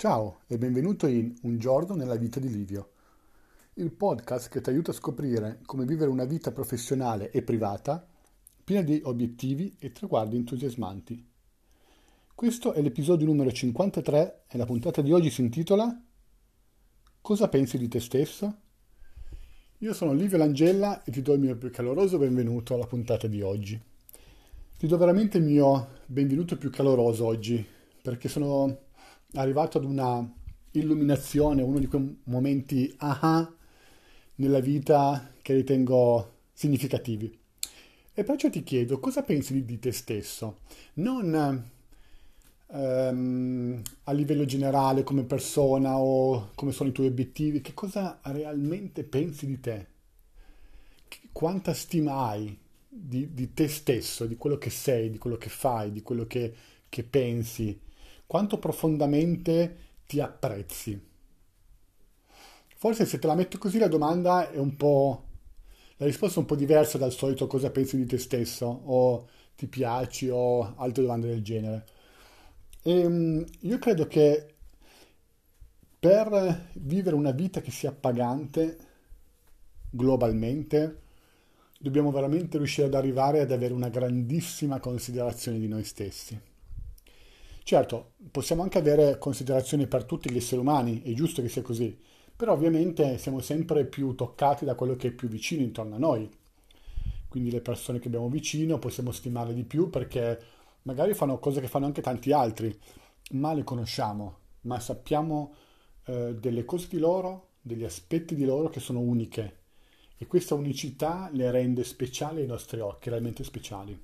Ciao e benvenuto in Un giorno nella vita di Livio, il podcast che ti aiuta a scoprire come vivere una vita professionale e privata piena di obiettivi e traguardi entusiasmanti. Questo è l'episodio numero 53 e la puntata di oggi si intitola Cosa pensi di te stesso? Io sono Livio Langella e ti do il mio più caloroso benvenuto alla puntata di oggi. Ti do veramente il mio benvenuto più caloroso oggi perché sono arrivato ad una illuminazione, uno di quei momenti aha nella vita che ritengo significativi. E perciò ti chiedo cosa pensi di, te stesso, non ehm, a livello generale come persona o come sono i tuoi obiettivi, che cosa realmente pensi di te? Quanta stima hai di, di te stesso, di quello che sei, di quello che fai, di quello che, che pensi? Quanto profondamente ti apprezzi. Forse se te la metto così la domanda è un po'... la risposta è un po' diversa dal solito cosa pensi di te stesso o ti piaci o altre domande del genere. E, um, io credo che per vivere una vita che sia pagante globalmente dobbiamo veramente riuscire ad arrivare ad avere una grandissima considerazione di noi stessi. Certo, possiamo anche avere considerazioni per tutti gli esseri umani, è giusto che sia così, però ovviamente siamo sempre più toccati da quello che è più vicino intorno a noi. Quindi le persone che abbiamo vicino possiamo stimarle di più perché magari fanno cose che fanno anche tanti altri, ma le conosciamo, ma sappiamo eh, delle cose di loro, degli aspetti di loro che sono uniche e questa unicità le rende speciali ai nostri occhi, realmente speciali.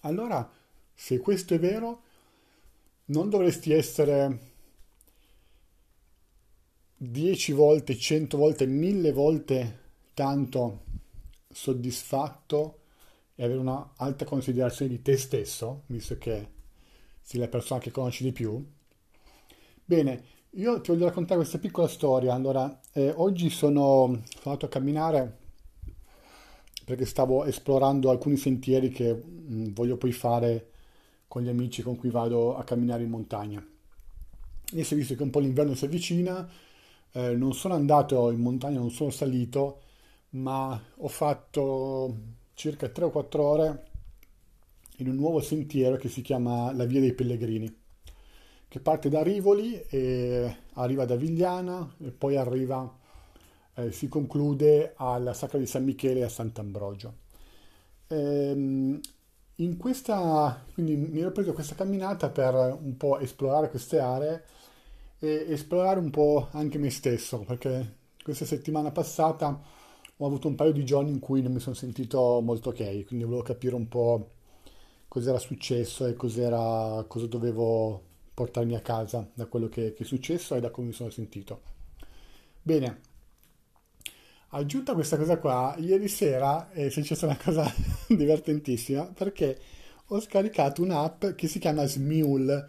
Allora, se questo è vero, non dovresti essere 10 volte, 100 volte, 1000 volte tanto soddisfatto e avere una alta considerazione di te stesso, visto che sei la persona che conosci di più. Bene, io ti voglio raccontare questa piccola storia. Allora, eh, oggi sono, sono andato a camminare perché stavo esplorando alcuni sentieri che mh, mm, voglio poi fare con gli amici con cui vado a camminare in montagna. E è visto che un po' l'inverno si avvicina, eh, non sono andato in montagna, non sono salito, ma ho fatto circa 3 o 4 ore in un nuovo sentiero che si chiama la Via dei Pellegrini, che parte da Rivoli e arriva da Vigliana e poi arriva, eh, si conclude alla Sacra di San Michele a Sant'Ambrogio. Ehm, in questa, quindi mi ero preso questa camminata per un po' esplorare queste aree e esplorare un po' anche me stesso, perché questa settimana passata ho avuto un paio di giorni in cui non mi sono sentito molto ok, quindi volevo capire un po' cos'era successo e cos'era, cosa dovevo portarmi a casa da quello che, che è successo e da come mi sono sentito. Bene, Aggiunta questa cosa qua, ieri sera è successa una cosa divertentissima perché ho scaricato un'app che si chiama Smule.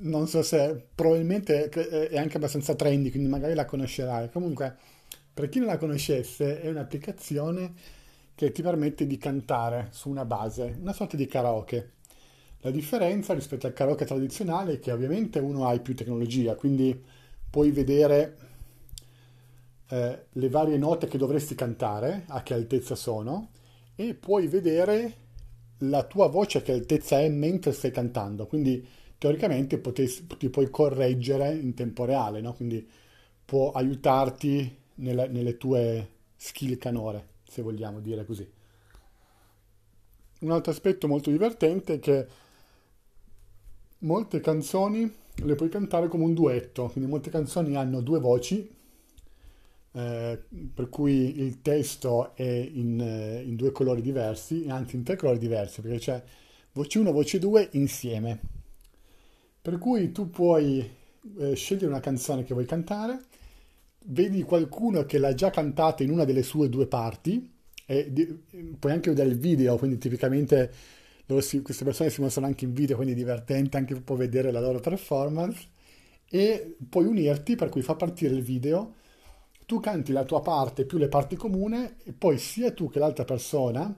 Non so se probabilmente è anche abbastanza trendy, quindi magari la conoscerai. Comunque, per chi non la conoscesse, è un'applicazione che ti permette di cantare su una base, una sorta di karaoke. La differenza rispetto al karaoke tradizionale è che ovviamente uno ha più tecnologia, quindi puoi vedere eh, le varie note che dovresti cantare, a che altezza sono, e puoi vedere la tua voce a che altezza è mentre stai cantando. Quindi teoricamente potes- ti puoi correggere in tempo reale, no? quindi può aiutarti nella, nelle tue skill canore, se vogliamo dire così. Un altro aspetto molto divertente è che molte canzoni le puoi cantare come un duetto, quindi molte canzoni hanno due voci eh, per cui il testo è in, eh, in, due colori diversi, anzi in tre colori diversi, perché c'è voce 1, voce 2 insieme. Per cui tu puoi eh, scegliere una canzone che vuoi cantare, vedi qualcuno che l'ha già cantata in una delle sue due parti, e di, puoi anche vedere il video, quindi tipicamente si, queste persone si mostrano anche in video, quindi è divertente anche un vedere la loro performance, e puoi unirti, per cui fa partire il video tu canti la tua parte più le parti comuni e poi sia tu che l'altra persona,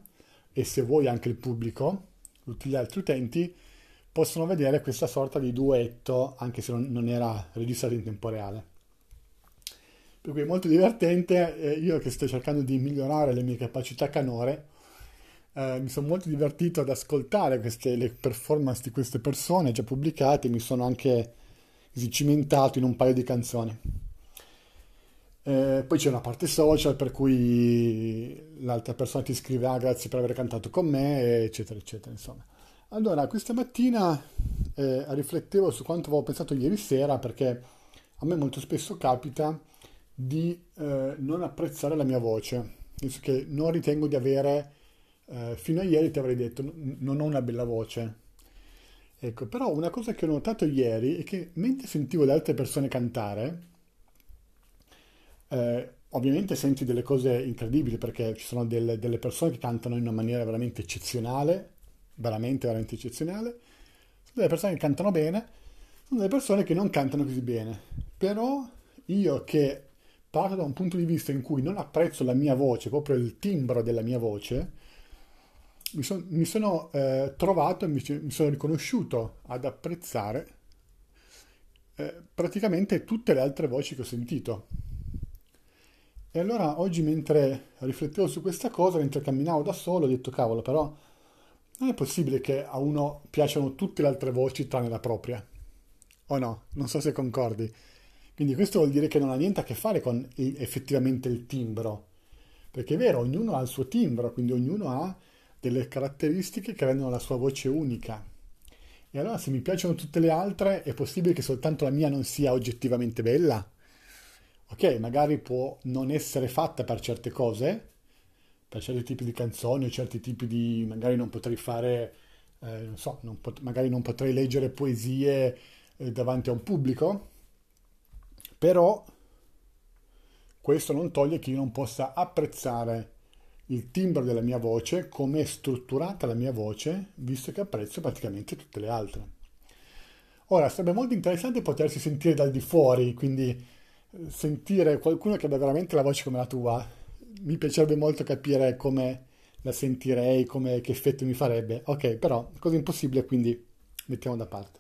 e se vuoi anche il pubblico, tutti gli altri utenti, possono vedere questa sorta di duetto, anche se non, non era registrato in tempo reale. Per cui è molto divertente, eh, io che sto cercando di migliorare le mie capacità canore, eh, mi sono molto divertito ad ascoltare queste, le performance di queste persone già pubblicate, mi sono anche cimentato in un paio di canzoni. Eh, poi c'è una parte social per cui l'altra persona ti scrive ah grazie per aver cantato con me eccetera eccetera insomma. Allora questa mattina eh, riflettevo su quanto avevo pensato ieri sera perché a me molto spesso capita di eh, non apprezzare la mia voce. Nel senso che non ritengo di avere eh, fino a ieri ti avrei detto non ho una bella voce ecco però una cosa che ho notato ieri è che mentre sentivo le altre persone cantare eh, ovviamente senti delle cose incredibili perché ci sono delle, delle, persone che cantano in una maniera veramente eccezionale, veramente, veramente eccezionale, sono delle persone che cantano bene, sono delle persone che non cantano così bene. Però io che parto da un punto di vista in cui non apprezzo la mia voce, proprio il timbro della mia voce, mi, son, mi sono eh, trovato mi, mi, sono riconosciuto ad apprezzare eh, praticamente tutte le altre voci che ho sentito. E allora oggi mentre riflettevo su questa cosa, mentre camminavo da solo, ho detto cavolo, però non è possibile che a uno piacciono tutte le altre voci tranne la propria. O no? Non so se concordi. Quindi questo vuol dire che non ha niente a che fare con effettivamente il timbro. Perché è vero, ognuno ha il suo timbro, quindi ognuno ha delle caratteristiche che rendono la sua voce unica. E allora se mi piacciono tutte le altre, è possibile che soltanto la mia non sia oggettivamente bella? Ok, magari può non essere fatta per certe cose, per certi tipi di canzoni o certi tipi di... magari non potrei fare, eh, non so, non pot- magari non potrei leggere poesie eh, davanti a un pubblico, però questo non toglie che io non possa apprezzare il timbro della mia voce, come è strutturata la mia voce, visto che apprezzo praticamente tutte le altre. Ora, sarebbe molto interessante potersi sentire dal di fuori, quindi sentire qualcuno che abbia veramente la voce come la tua. Mi piacerebbe molto capire come la sentirei, come, che effetto mi farebbe. Ok, però cosa impossibile, quindi mettiamo da parte.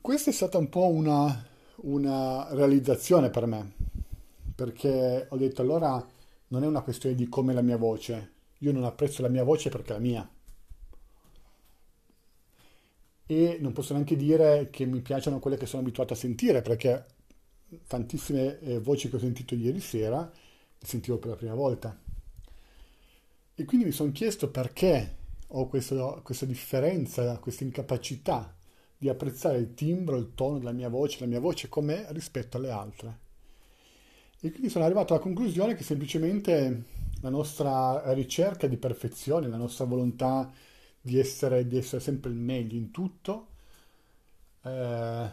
Questa è stata un po' una, una realizzazione per me, perché ho detto allora non è una questione di come la mia voce, io non apprezzo la mia voce perché è la mia e non posso neanche dire che mi piacciono quelle che sono abituato a sentire perché tantissime eh, voci che ho sentito ieri sera le sentivo per la prima volta e quindi mi sono chiesto perché ho questo, questa differenza, questa incapacità di apprezzare il timbro, il tono della mia voce, la mia voce com'è rispetto alle altre. E quindi sono arrivato alla conclusione che semplicemente la nostra ricerca di perfezione, la nostra volontà di essere, di essere sempre il meglio in tutto, eh,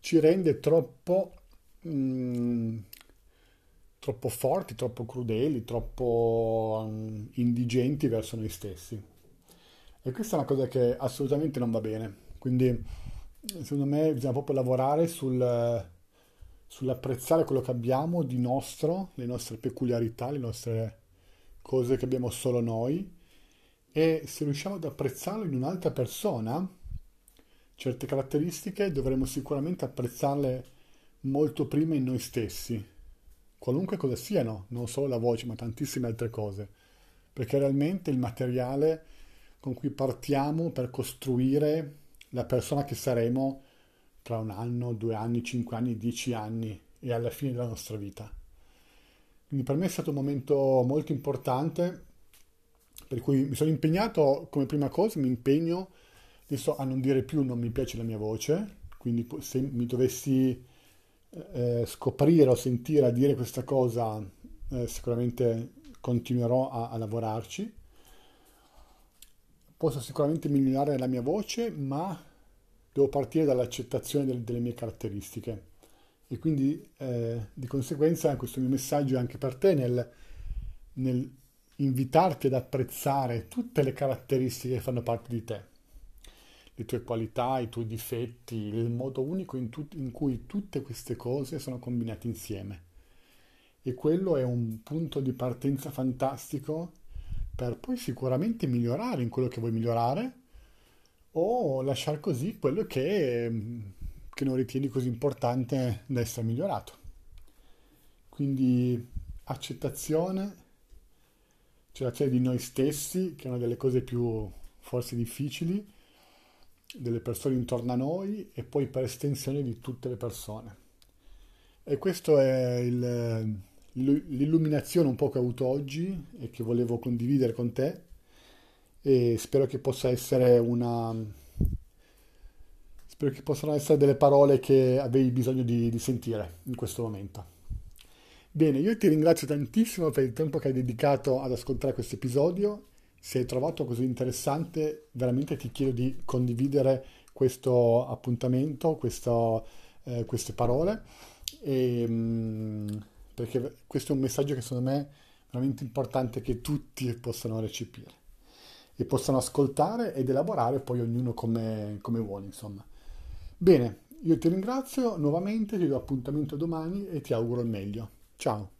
ci rende troppo, mh, mm, troppo forti, troppo crudeli, troppo um, indigenti verso noi stessi. E questa è una cosa che assolutamente non va bene. Quindi, secondo me, bisogna proprio lavorare sul, sull'apprezzare quello che abbiamo di nostro, le nostre peculiarità, le nostre cose che abbiamo solo noi e se riusciamo ad apprezzarlo in un'altra persona, certe caratteristiche dovremo sicuramente apprezzarle molto prima in noi stessi, qualunque cosa siano, non solo la voce, ma tantissime altre cose, perché realmente il materiale con cui partiamo per costruire la persona che saremo tra un anno, due anni, cinque anni, dieci anni e alla fine della nostra vita. Quindi per me è stato un momento molto importante per cui mi sono impegnato come prima cosa, mi impegno adesso a non dire più non mi piace la mia voce, quindi se mi dovessi eh, scoprire o sentire a dire questa cosa, eh, sicuramente continuerò a, a lavorarci. Posso sicuramente migliorare la mia voce, ma devo partire dall'accettazione delle, delle mie caratteristiche. E quindi eh, di conseguenza questo mio messaggio è anche per te nel, nel invitarti ad apprezzare tutte le caratteristiche che fanno parte di te, le tue qualità, i tuoi difetti, il modo unico in, tu- in cui tutte queste cose sono combinate insieme. E quello è un punto di partenza fantastico per poi sicuramente migliorare in quello che vuoi migliorare o lasciare così quello che, che non ritieni così importante da essere migliorato. Quindi accettazione, accettazione di noi stessi, che è una delle cose più forse difficili, delle persone intorno a noi e poi per estensione di tutte le persone. E questa è il, l'illuminazione un po' che ho avuto oggi e che volevo condividere con te e spero che possa essere una spero che possano essere delle parole che avevi bisogno di, di sentire in questo momento. Bene, io ti ringrazio tantissimo per il tempo che hai dedicato ad ascoltare questo episodio. Se hai trovato così interessante, veramente ti chiedo di condividere questo appuntamento, questo, eh, queste parole, e, mh, mm, perché questo è un messaggio che secondo me è veramente importante che tutti possano recepire e possano ascoltare ed elaborare poi ognuno come, come vuole, insomma. Bene, io ti ringrazio nuovamente, ti do appuntamento domani e ti auguro il meglio. Ciao.